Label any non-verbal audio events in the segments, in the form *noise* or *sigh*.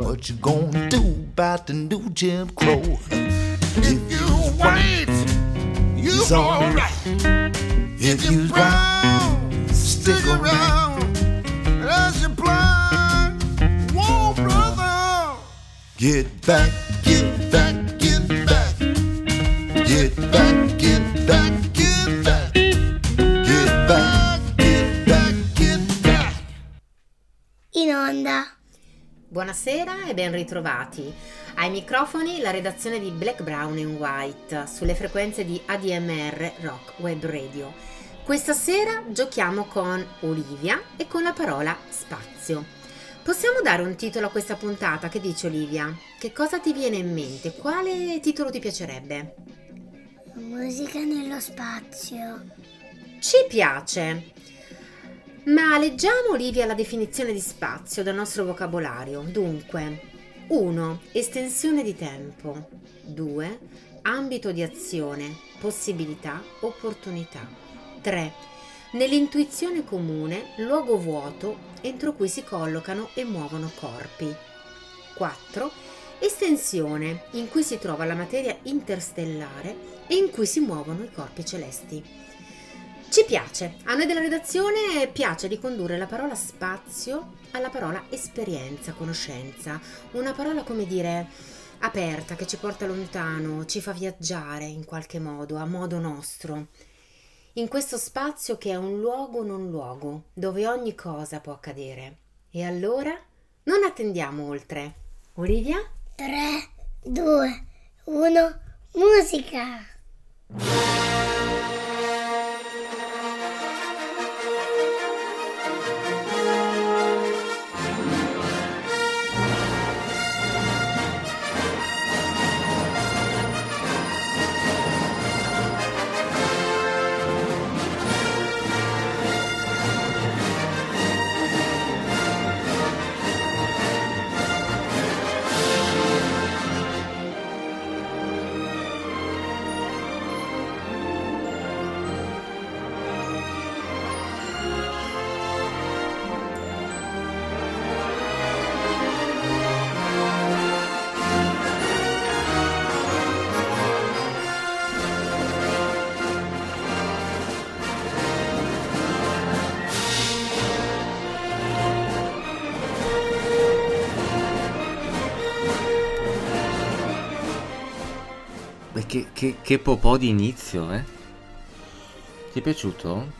What you gonna do about the new Jim Crow. If you white, you all alright. If You you's brown, brown, stick around. As you blind, whoa, brother, get back, get back, Buonasera e ben ritrovati. Ai microfoni la redazione di Black, Brown and White sulle frequenze di ADMR Rock Web Radio. Questa sera giochiamo con Olivia e con la parola spazio. Possiamo dare un titolo a questa puntata? Che dice Olivia? Che cosa ti viene in mente? Quale titolo ti piacerebbe? Musica nello spazio. Ci piace! Ma leggiamo Olivia la definizione di spazio dal nostro vocabolario. Dunque, 1. Estensione di tempo. 2. Ambito di azione, possibilità, opportunità. 3. Nell'intuizione comune, luogo vuoto entro cui si collocano e muovono corpi. 4. Estensione, in cui si trova la materia interstellare e in cui si muovono i corpi celesti. Ci piace, a noi della redazione piace ricondurre la parola spazio alla parola esperienza, conoscenza, una parola come dire aperta che ci porta lontano, ci fa viaggiare in qualche modo, a modo nostro. In questo spazio che è un luogo non luogo, dove ogni cosa può accadere. E allora non attendiamo oltre. Olivia? 3, 2, 1, musica! Che, che, che popò di inizio, eh? Ti è piaciuto?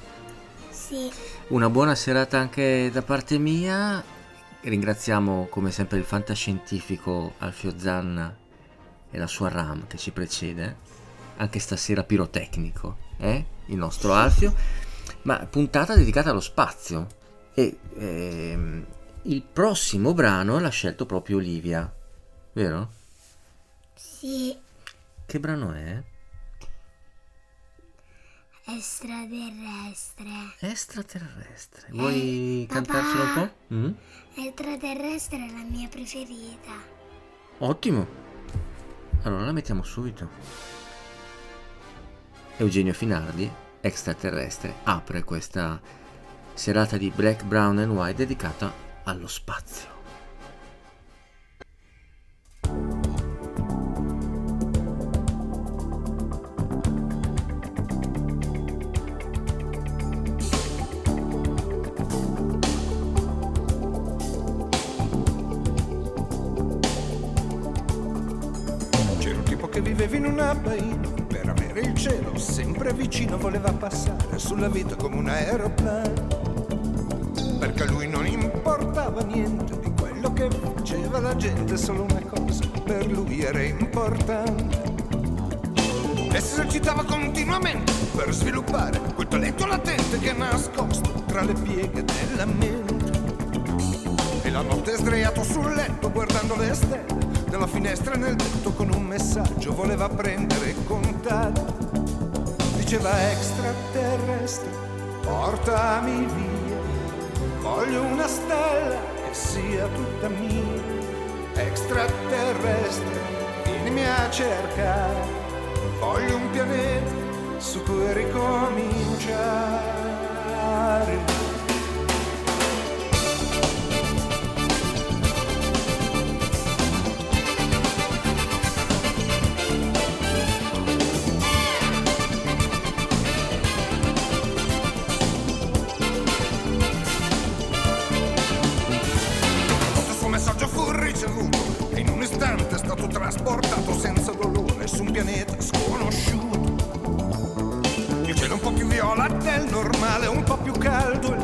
Sì, Una buona serata anche da parte mia. Ringraziamo come sempre il fantascientifico Alfio Zanna e la sua RAM che ci precede. Anche stasera pirotecnico, eh? Il nostro Alfio. Ma puntata dedicata allo spazio. E ehm, il prossimo brano l'ha scelto proprio Olivia, vero? sì, Che brano è? extraterrestre. Extraterrestre. Vuoi papà. cantarcelo un po'? Mm? Extraterrestre è la mia preferita. Ottimo. Allora la mettiamo subito. Eugenio Finardi, extraterrestre, apre questa serata di Black, Brown and White dedicata allo spazio. Abbaino per avere il cielo sempre vicino voleva passare sulla vita come un aeroplano. Perché a lui non importava niente di quello che faceva la gente solo una cosa per lui era importante. E si esercitava continuamente per sviluppare quel talento latente che è nascosto tra le pieghe della mente. E la notte sdraiato sul letto guardando le stelle dalla finestra nel tetto con un messaggio voleva prendere contatto. Diceva extraterrestre portami via. Voglio una stella che sia tutta mia. Extraterrestre vienimi a cercare. Voglio un pianeta su cui ricominciare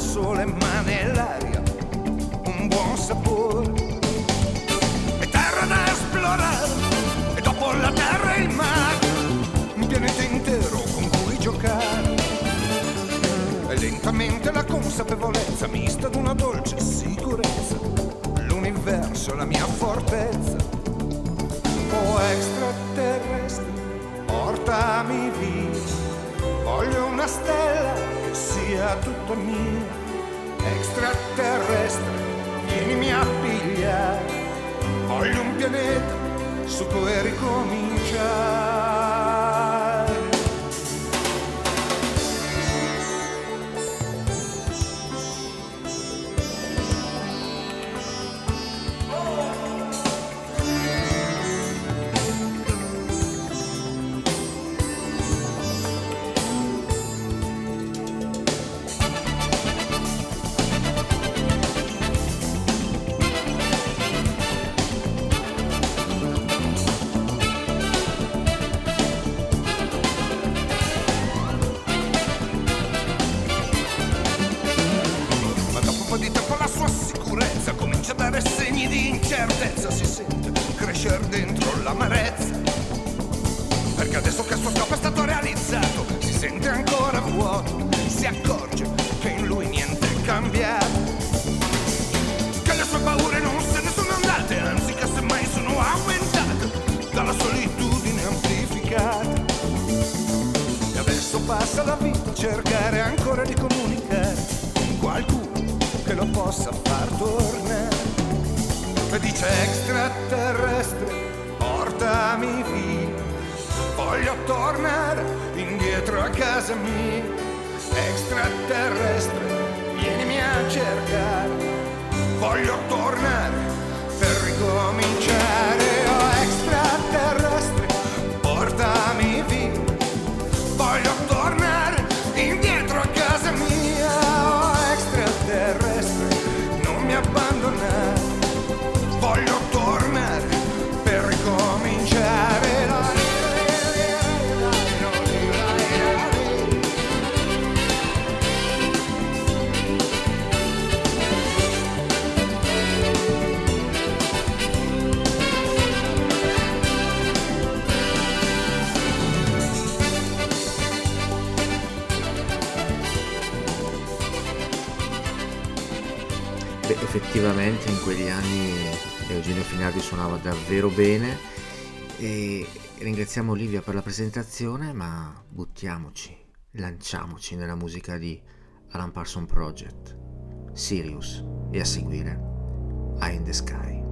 sole, ma nell'aria un buon sapore. E terra da esplorare, e dopo la terra e il mare, un pianeta intero con cui giocare. E lentamente la consapevolezza mista d'una dolce sicurezza. L'universo è la mia fortezza. Oh extraterrestre, portami via. Voglio una stella che sia tutta mia. Extraterrestre, vienimi a pigliare. Voglio un pianeta su cui ricominciare. Davvero bene e ringraziamo Olivia per la presentazione, ma buttiamoci, lanciamoci nella musica di Alan Parson Project, Sirius e a seguire Eye in the Sky.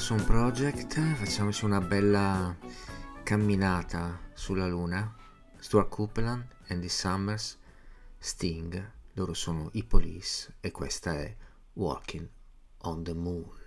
Carson Project, facciamoci una bella camminata sulla Luna. Stuart Copeland, Andy Summers, Sting, loro sono i Police e questa è Walking on the Moon.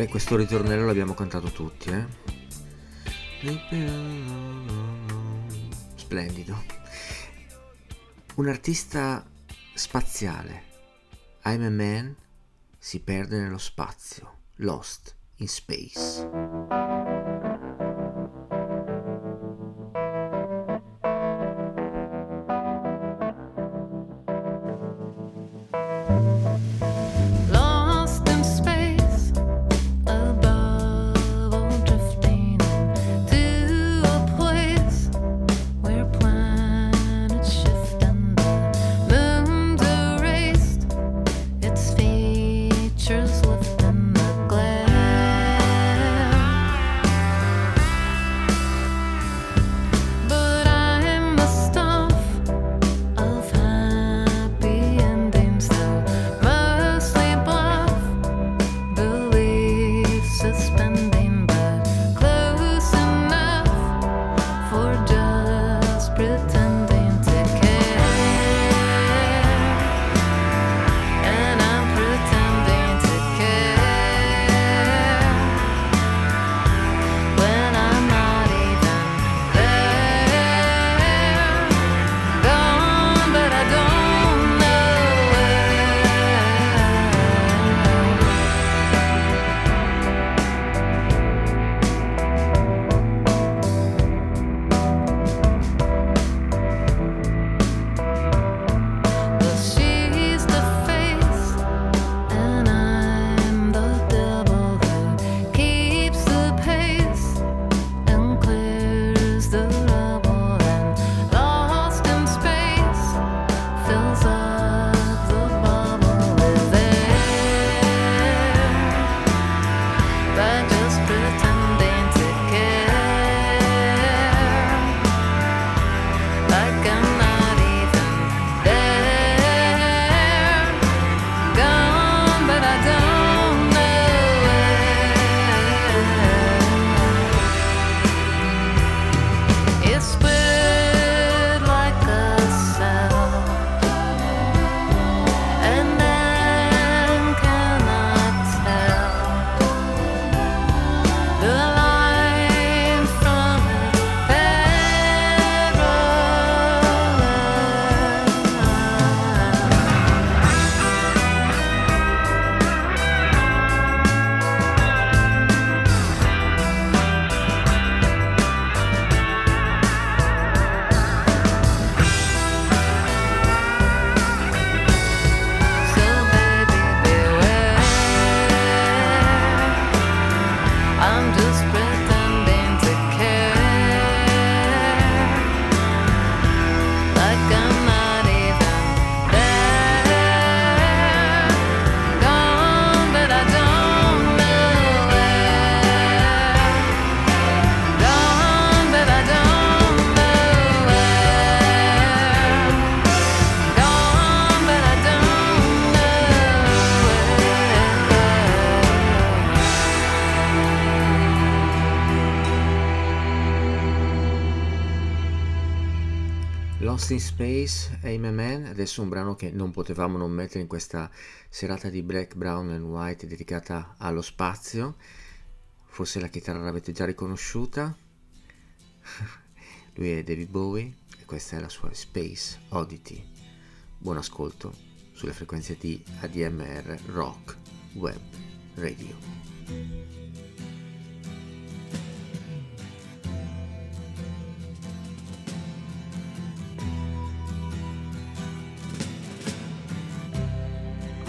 Beh, questo ritornello l'abbiamo cantato tutti, eh? Splendido. Un artista spaziale. I'm a man si perde nello spazio. Lost in space. In Space, Aim a Man, adesso un brano che non potevamo non mettere in questa serata di Black, Brown and White dedicata allo spazio. Forse la chitarra l'avete già riconosciuta. *laughs* Lui è David Bowie e questa è la sua Space Oddity. Buon ascolto sulle frequenze di ADMR Rock Web Radio.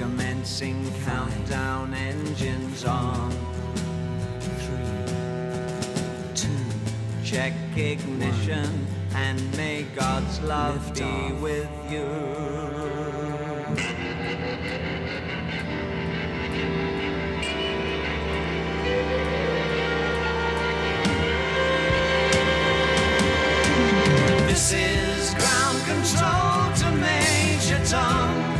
Commencing countdown engines on. Three, two, check ignition and may God's love be with you. This is ground control to Major Tom.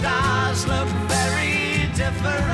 stars look very different.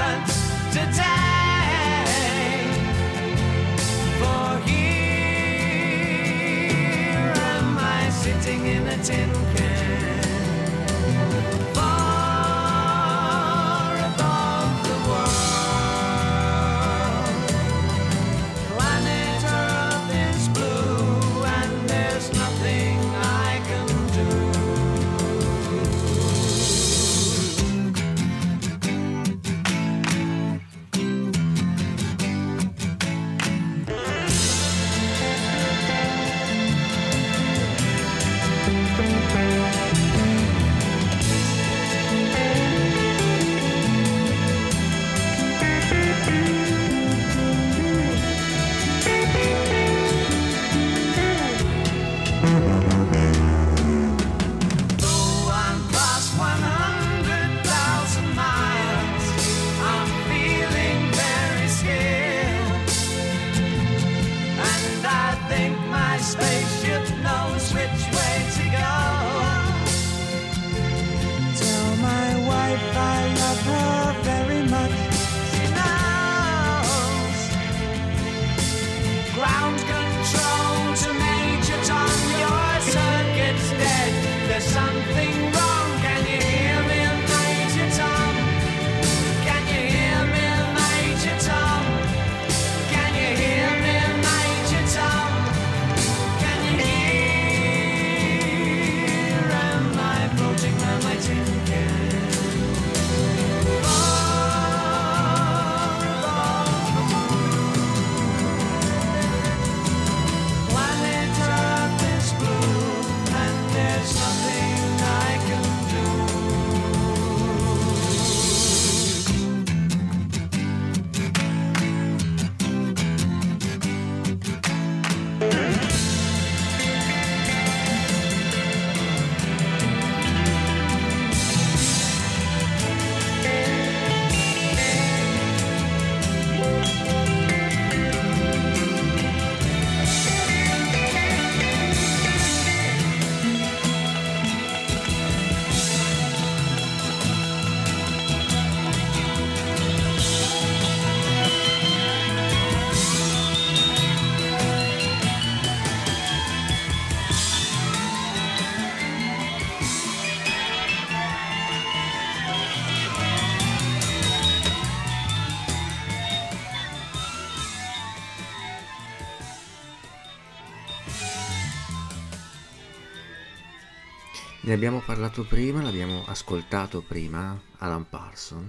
Ne abbiamo parlato prima, l'abbiamo ascoltato prima, Alan Parson,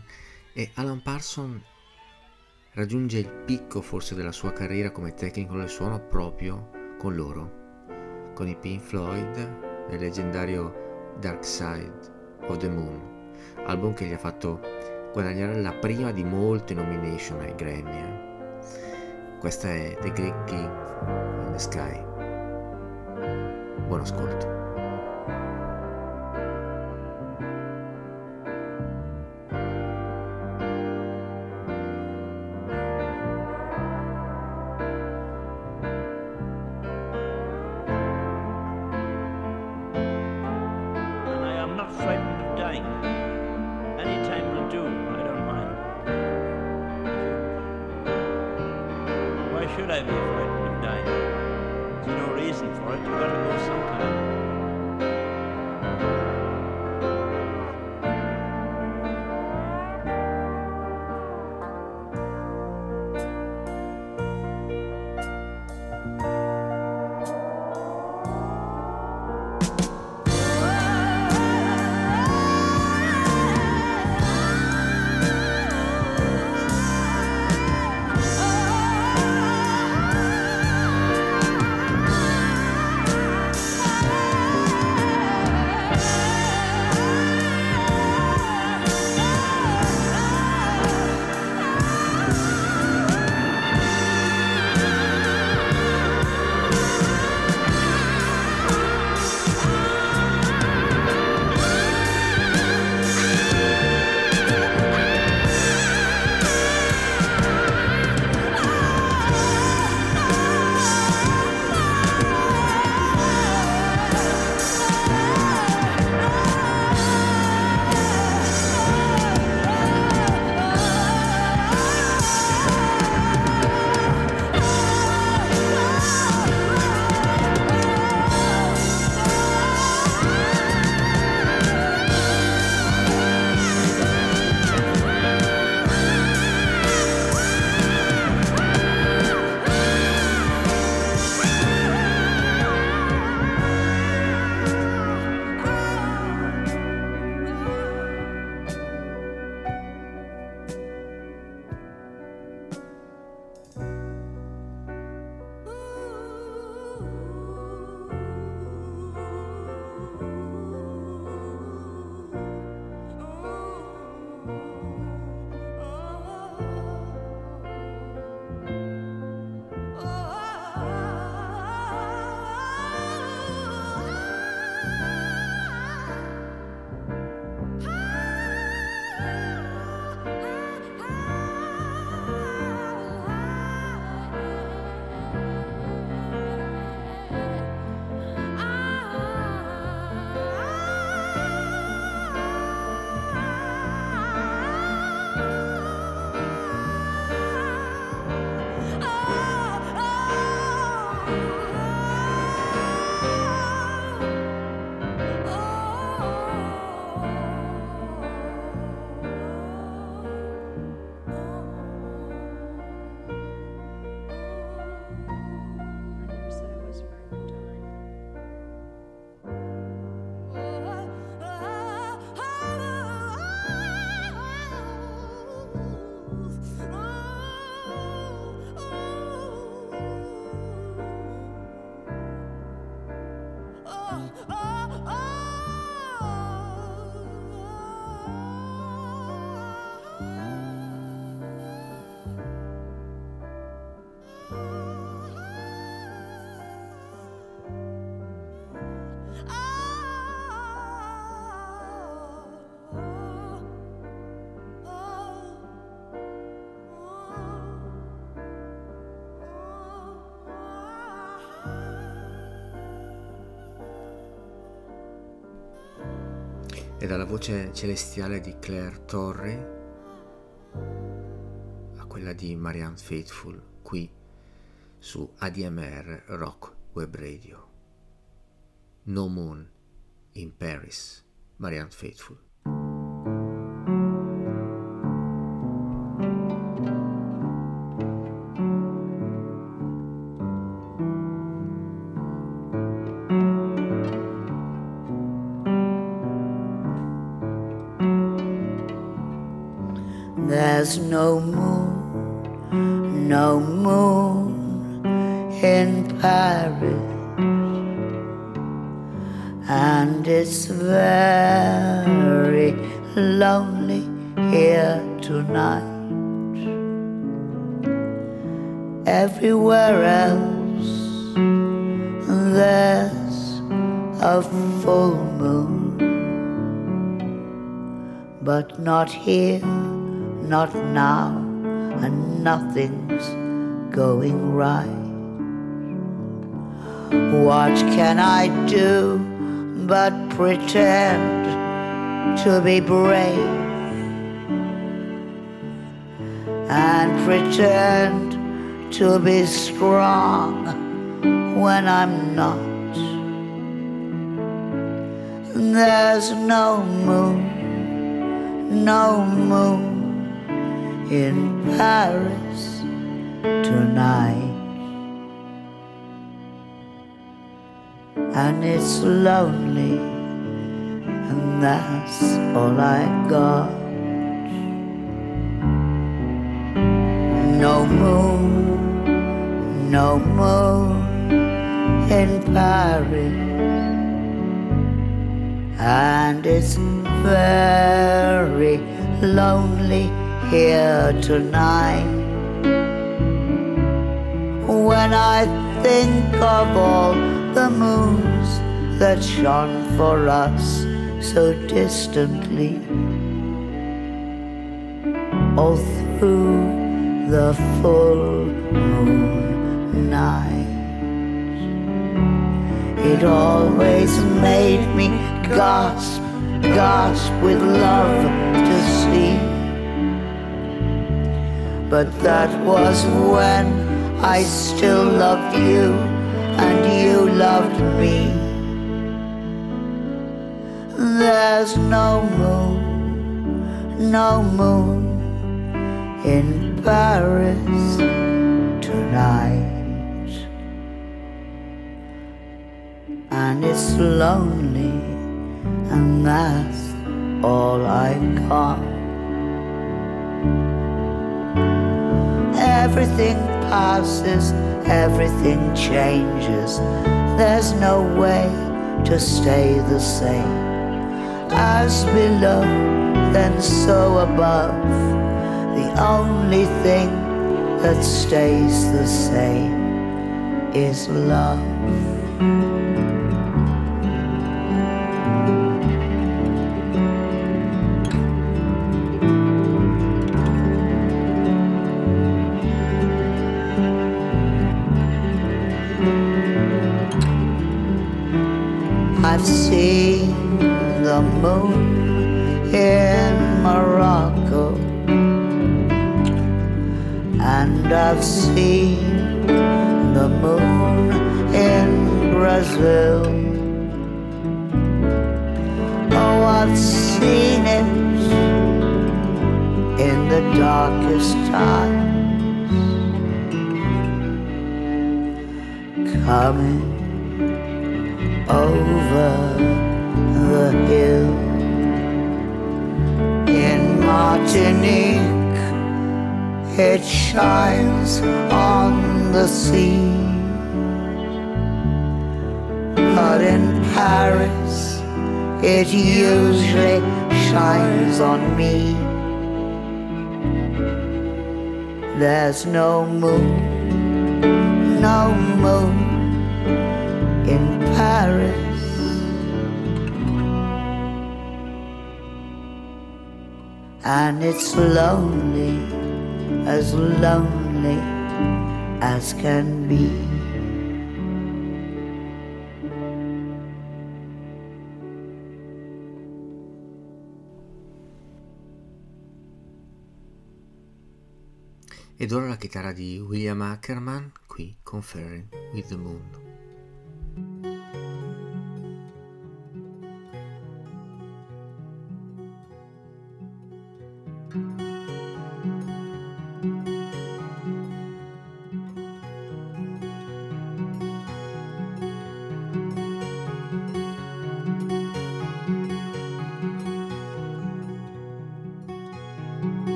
e Alan Parson raggiunge il picco forse della sua carriera come tecnico del suono proprio con loro, con i Pink Floyd nel leggendario Dark Side of the Moon, album che gli ha fatto guadagnare la prima di molte nomination ai Grammy. Eh? Questa è The Great King in the Sky. Buon ascolto. Dalla voce celestiale di Claire Torre a quella di Marianne Faithful qui su ADMR Rock Web Radio. No Moon in Paris, Marianne Faithful. There's no moon, no moon in Paris, and it's very lonely here tonight. Everywhere else, there's a full moon, but not here not now, and nothing's going right. What can I do but pretend to be brave and pretend to be strong when I'm not? There's no moon, no moon in Paris tonight. And it's lonely, and that's all I got. No moon, no moon in Paris. And it's very lonely here tonight. When I think of all the moons that shone for us so distantly, all through the full moon night, it always made me gasp, gasp with love to see. But that was when I still loved you and you loved me. There's no moon, no moon in Paris tonight. And it's lonely, and that's all I've got. Everything passes, everything changes. There's no way to stay the same. As below, then so above. The only thing that stays the same is love. I've seen the moon in Brazil. Oh, I've seen it in the darkest times, coming over the hill in Martinique. It shines on the sea, but in Paris it usually shines on me. There's no moon, no moon in Paris. And it's lonely, as lonely as can be. Ed ora la chitarra di William Ackerman qui con Ferrin with the Moon.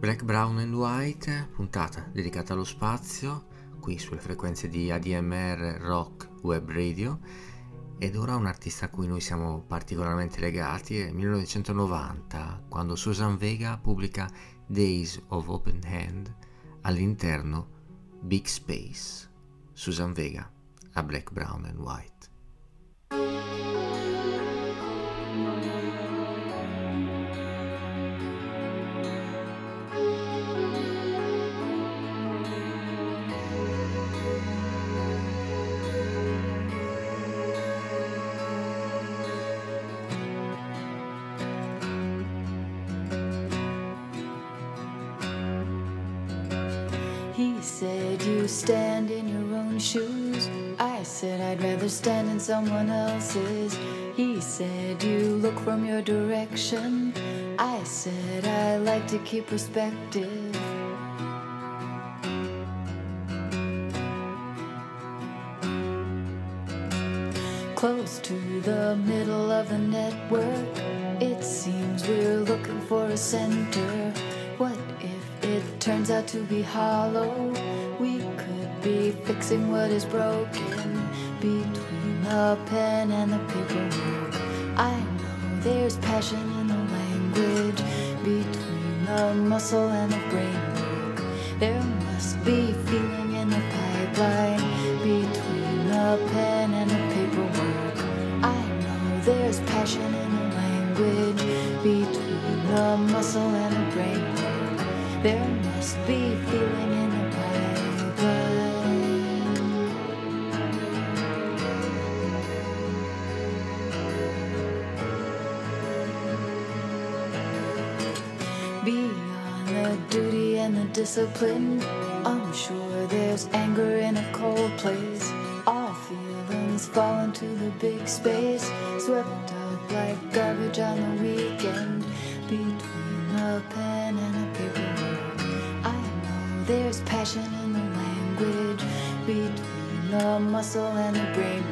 Black, Brown and White, puntata dedicata allo spazio, qui sulle frequenze di ADMR Rock Web Radio. Ed ora un artista a cui noi siamo particolarmente legati è 1990, quando Susan Vega pubblica Days of Open Hand all'interno Big Space. Susan Vega a Black, Brown and White. Stand in someone else's. He said, You look from your direction. I said, I like to keep perspective. Close to the middle of the network. It seems we're looking for a center. What if it turns out to be hollow? We could be fixing what is broken the pen and the paperwork. I know there's passion in the language between the muscle and the brain. There must be feeling in the pipeline between the pen and the paperwork. I know there's passion in the language between the muscle and the brain. There must be feeling in the pipeline. Discipline, I'm sure there's anger in a cold place. All feelings fall into the big space, swept up like garbage on the weekend. Between the pen and the paperwork, I know there's passion in the language. Between the muscle and the brain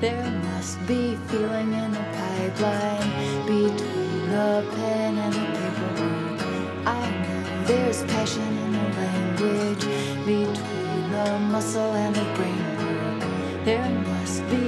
there must be feeling in the pipeline. Between the pen and the there must be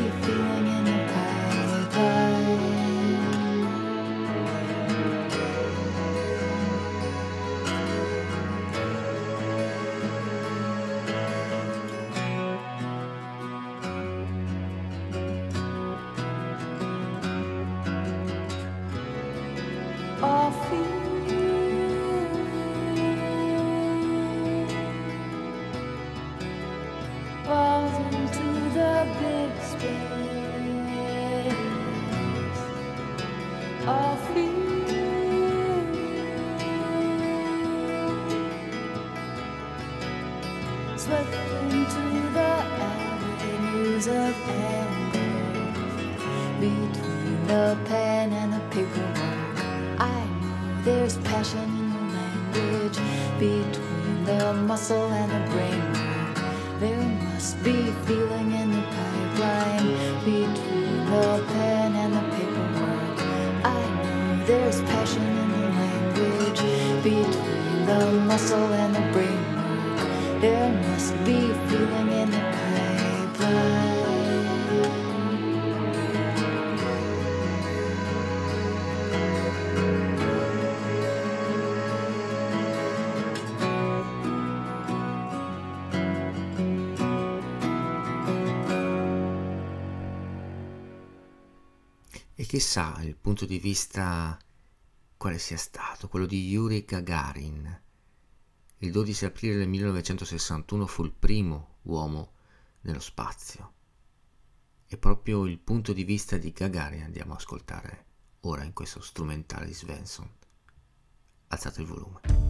chissà il punto di vista quale sia stato, quello di Yuri Gagarin. Il 12 aprile del 1961 fu il primo uomo nello spazio. E proprio il punto di vista di Gagarin andiamo a ascoltare ora in questo strumentale di Svensson. Alzate il volume.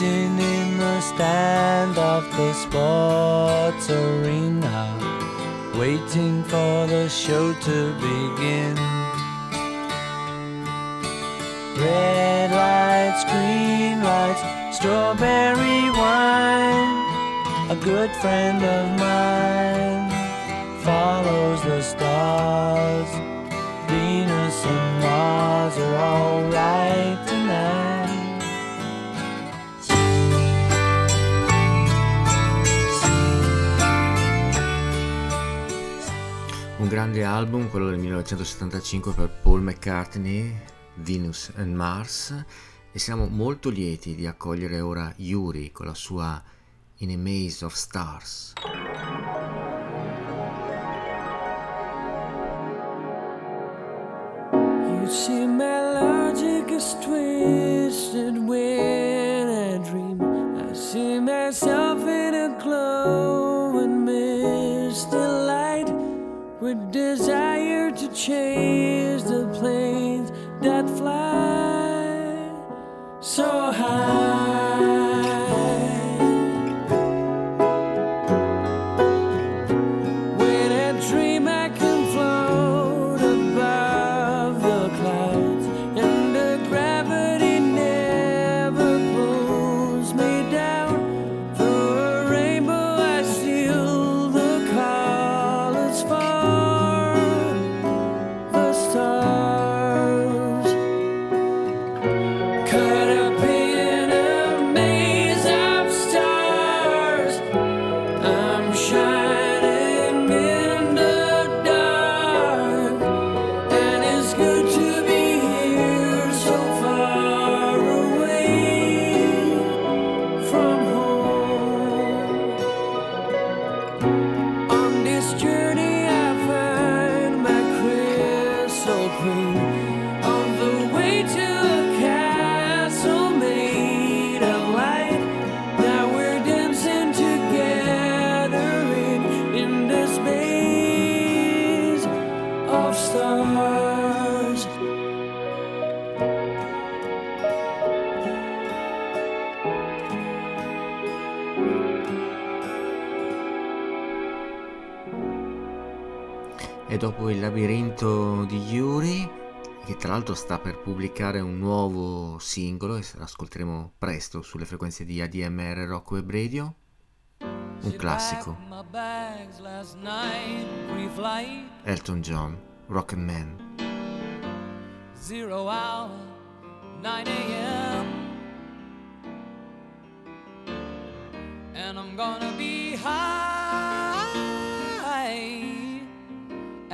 Sitting in the stand of the sports arena, waiting for the show to begin. Red lights, green lights, strawberry wine. A good friend of mine grande album, quello del 1975 per Paul McCartney, Venus and Mars, e siamo molto lieti di accogliere ora Yuri con la sua In a Maze of Stars. You see, my logic is twisted when I dream. I see myself in a glowing desire to chase the planes that fly so high. Di Yuri, che tra l'altro sta per pubblicare un nuovo singolo e ascolteremo presto sulle frequenze di ADMR Rock Web Radio, un classico, Elton John, Rocket Man. zero hour, 9 a.m. And I'm gonna be high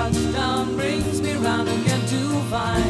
Touchdown brings me round again to find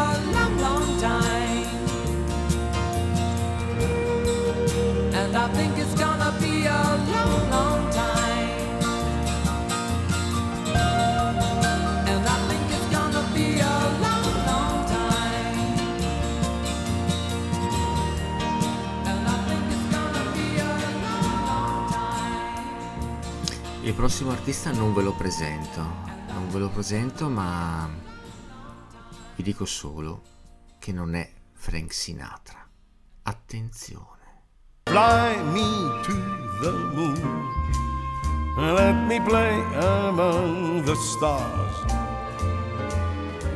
prossimo artista non ve lo presento, non ve lo presento, ma vi dico solo che non è Frank Sinatra. Attenzione. Fly me to the moon. Let me play among the stars.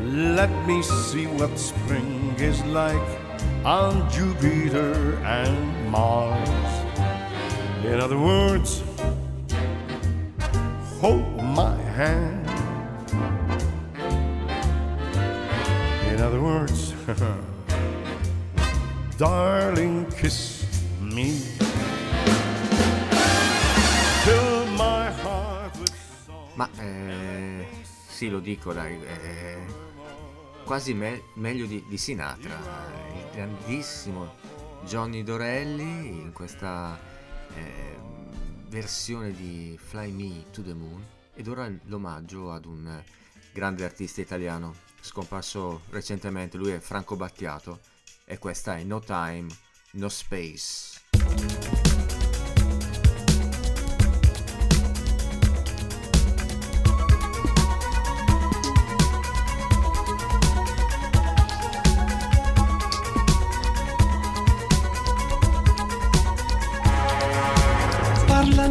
Let me see what spring is like on Jupiter and Mars. In other words, hold my hand. In other words, *laughs* darling, kiss me. Fill my heart with Ma eh, sì, lo dico, dai, eh, quasi me- meglio di, di Sinatra, eh, il grandissimo Johnny Dorelli in questa eh, versione di Fly Me to the Moon ed ora l'omaggio ad un grande artista italiano scomparso recentemente, lui è Franco Battiato e questa è No Time, No Space.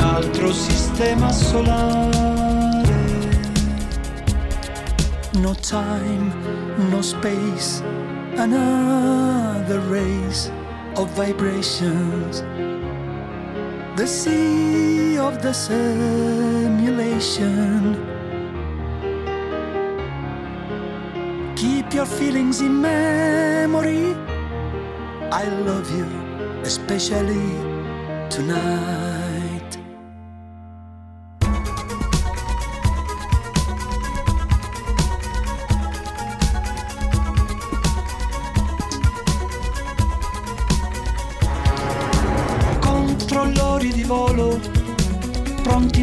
altro sistema solare. No time, no space, another race of vibrations. The sea of the simulation. Keep your feelings in memory. I love you, especially tonight.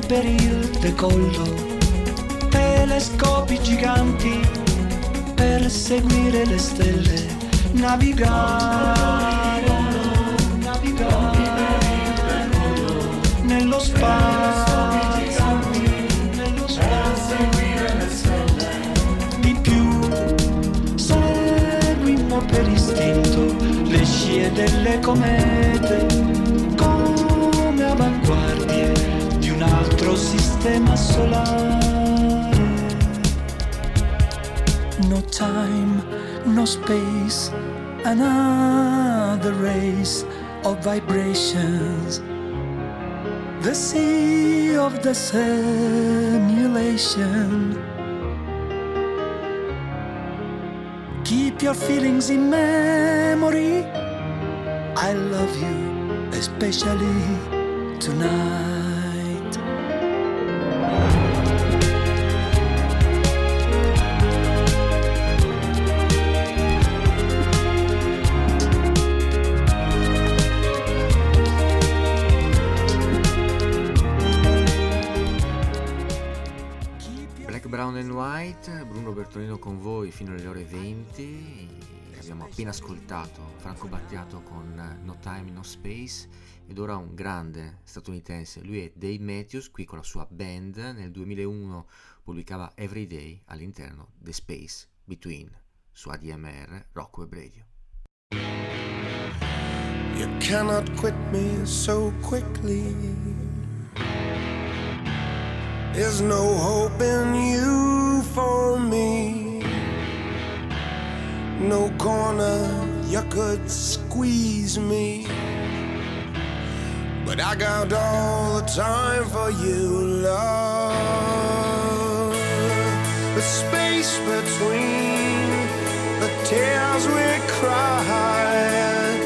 Per il decollo. Telescopi giganti per seguire le stelle, navigare, navigare nello spazio, nello spazio di più. Seguimmo per istinto le scie delle comete solare. No time, no space, another race of vibrations. The sea of the simulation. Keep your feelings in memory. I love you, especially tonight. 20. Abbiamo appena ascoltato Franco Battiato con No Time No Space ed ora un grande statunitense, lui è Dave Matthews, qui con la sua band nel 2001 pubblicava Everyday all'interno The Space Between su ADMR Rock Web Radio. You cannot quit me so quickly. There's no hope in you for me. No corner you could squeeze me. But I got all the time for you, love. The space between the tears we cry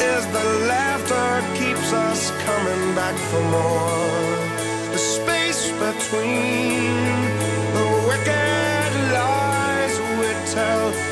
is the laughter keeps us coming back for more. The space between the wicked lies we tell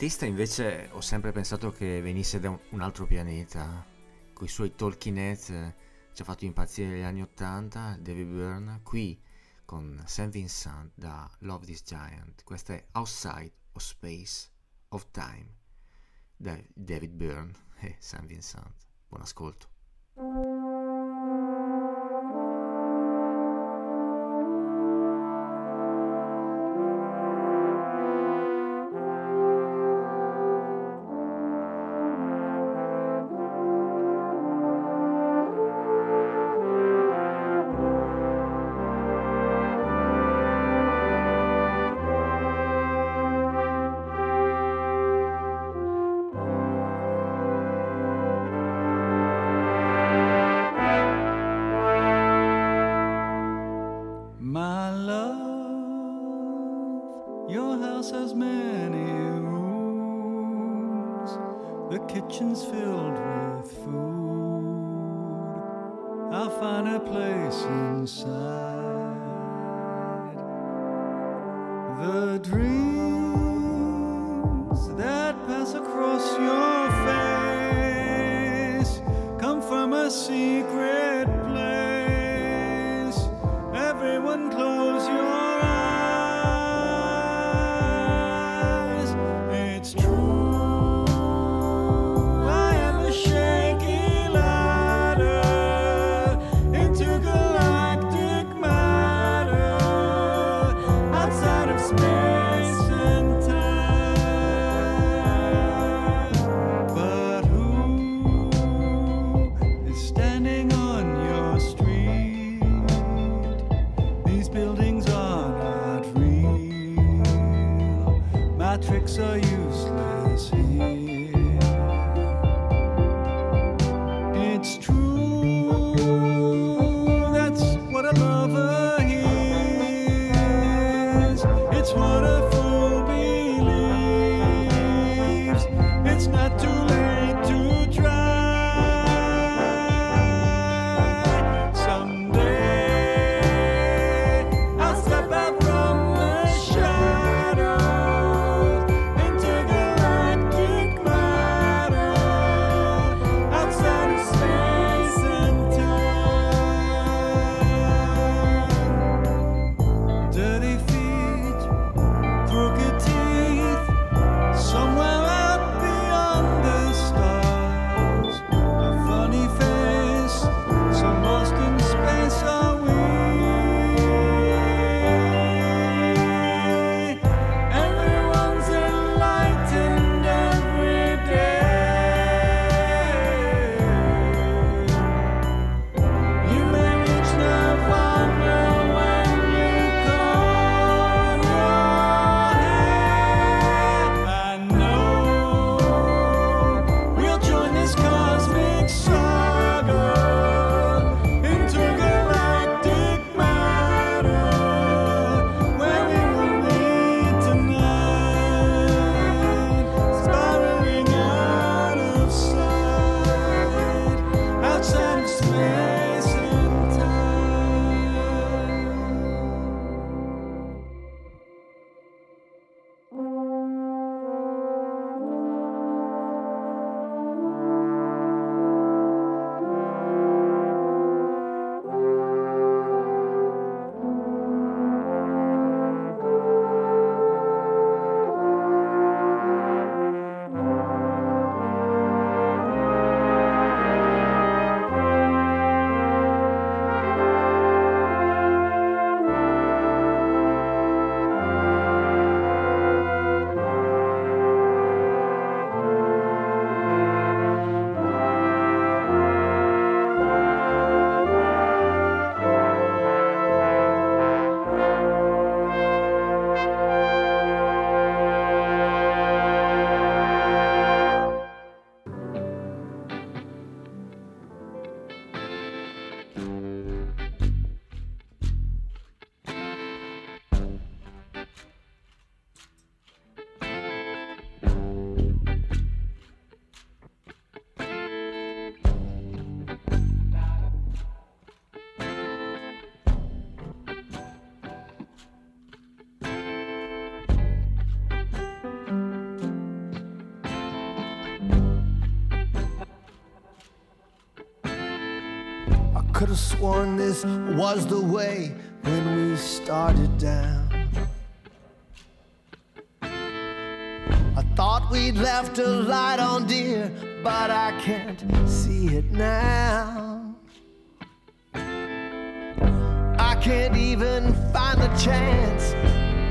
artista invece ho sempre pensato che venisse da un altro pianeta, con i suoi Talking Heads eh, ci ha fatto impazzire negli anni 80, David Byrne, qui con Sam Vincent da Love This Giant, questa è Outside of Space of Time, da David Byrne e Sam Vincent. Buon ascolto. Have sworn this was the way when we started down. I thought we'd left a light on, dear, but I can't see it now. I can't even find the chance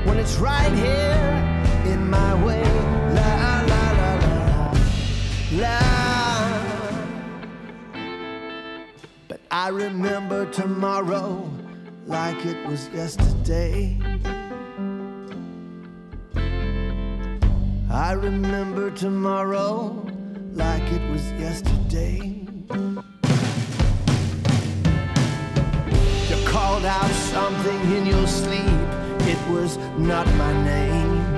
when it's right here in my way. I remember tomorrow like it was yesterday. I remember tomorrow like it was yesterday. You called out something in your sleep, it was not my name.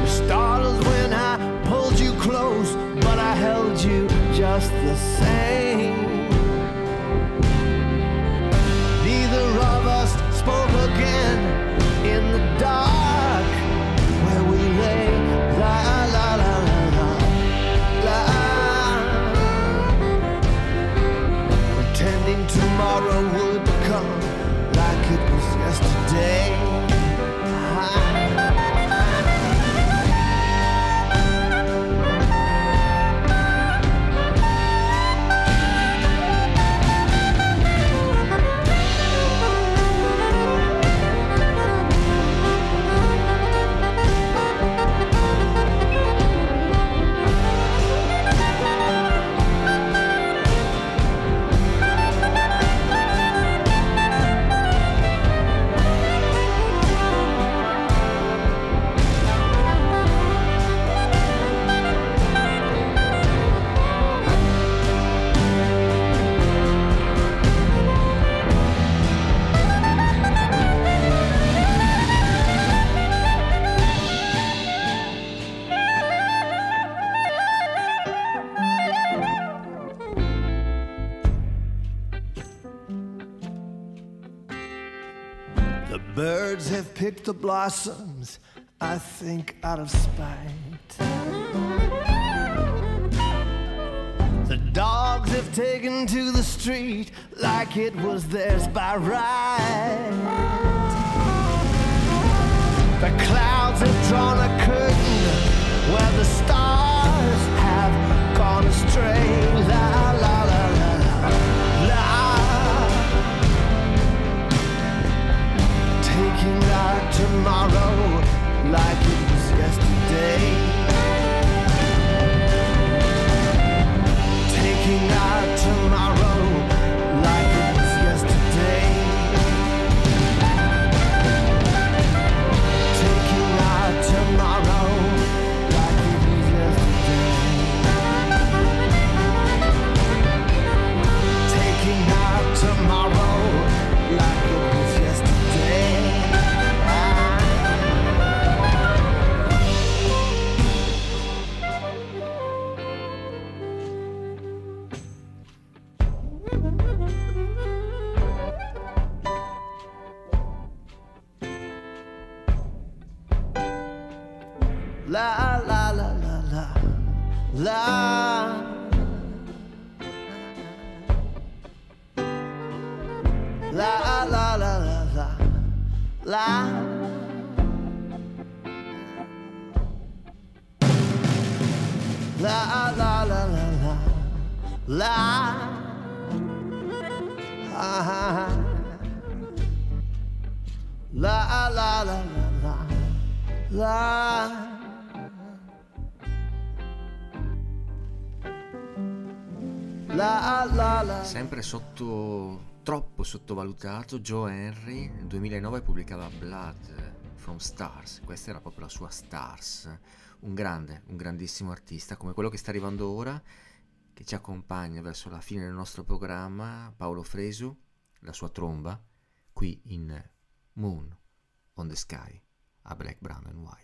You startled when I pulled you close, but I held you just the same. Neither of us spoke again in the dark where we lay. La la la la la la. Pretending tomorrow would come like it was yesterday. Picked the blossoms, I think, out of spite. The dogs have taken to the street like it was theirs by right. The clouds have drawn a curtain where the stars tomorrow like Sempre sotto troppo sottovalutato, Joe Henry nel 2009 pubblicava Blood from Stars. Questa era proprio la sua Stars. Un grande, un grandissimo artista come quello che sta arrivando ora, che ci accompagna verso la fine del nostro programma, Paolo Fresu, la sua tromba, qui in Moon on the Sky, a Black, Brown and White.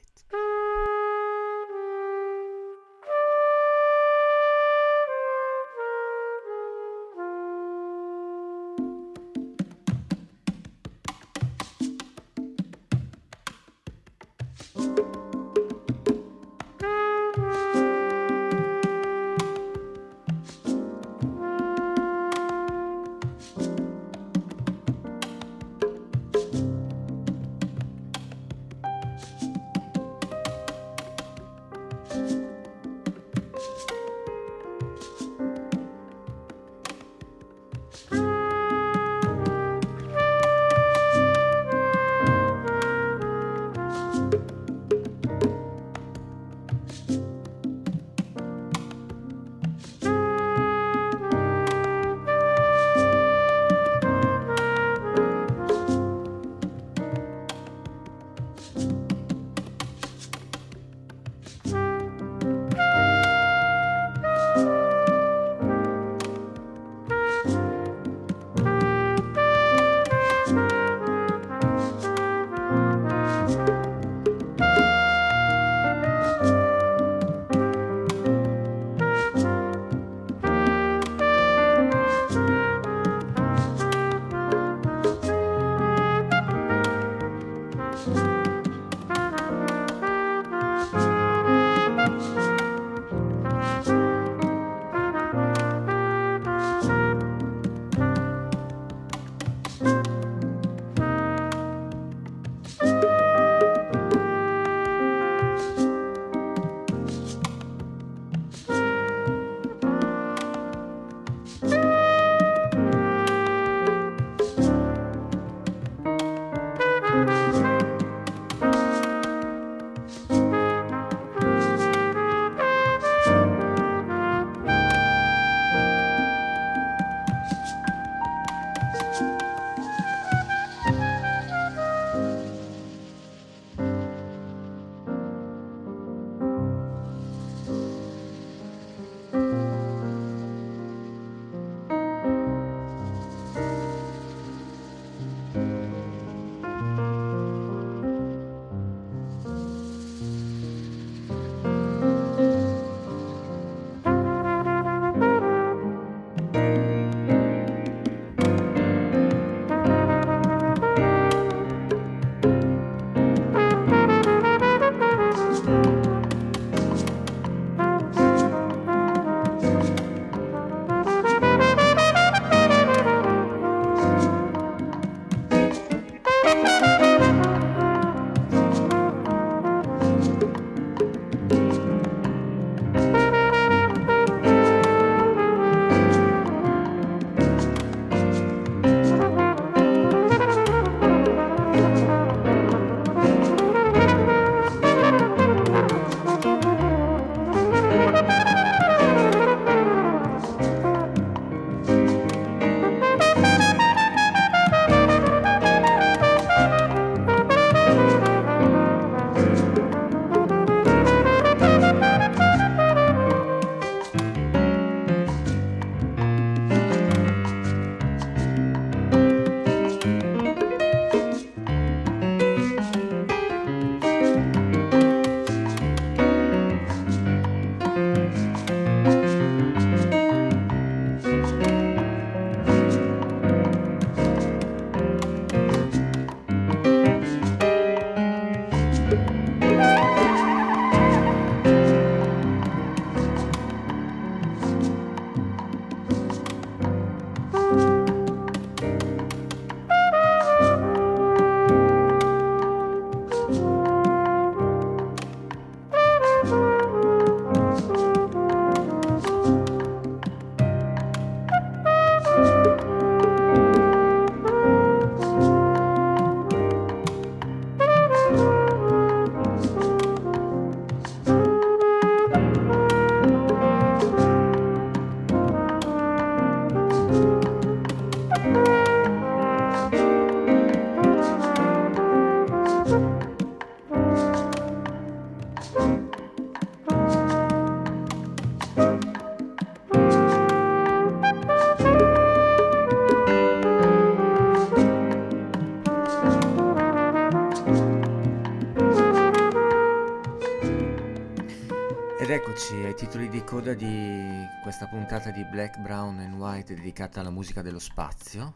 Coda di questa puntata di Black, Brown and White dedicata alla musica dello spazio.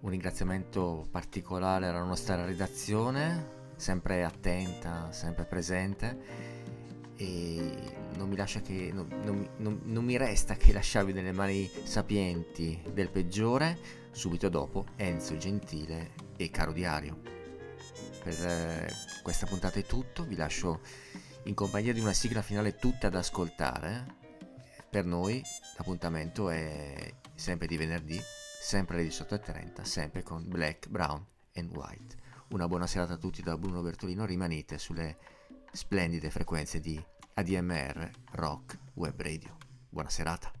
Un ringraziamento particolare alla nostra redazione, sempre attenta, sempre presente. E non mi, che, non- non- non mi resta che lasciarvi nelle mani sapienti del peggiore, subito dopo Enzo Gentile e Caro Diario. Per eh, questa puntata è tutto, vi lascio in compagnia di una sigla finale tutta da ascoltare. Per noi l'appuntamento è sempre di venerdì, sempre alle 18.30, sempre con Black, Brown and White. Una buona serata a tutti da Bruno Bertolino, rimanete sulle splendide frequenze di ADMR Rock Web Radio. Buona serata.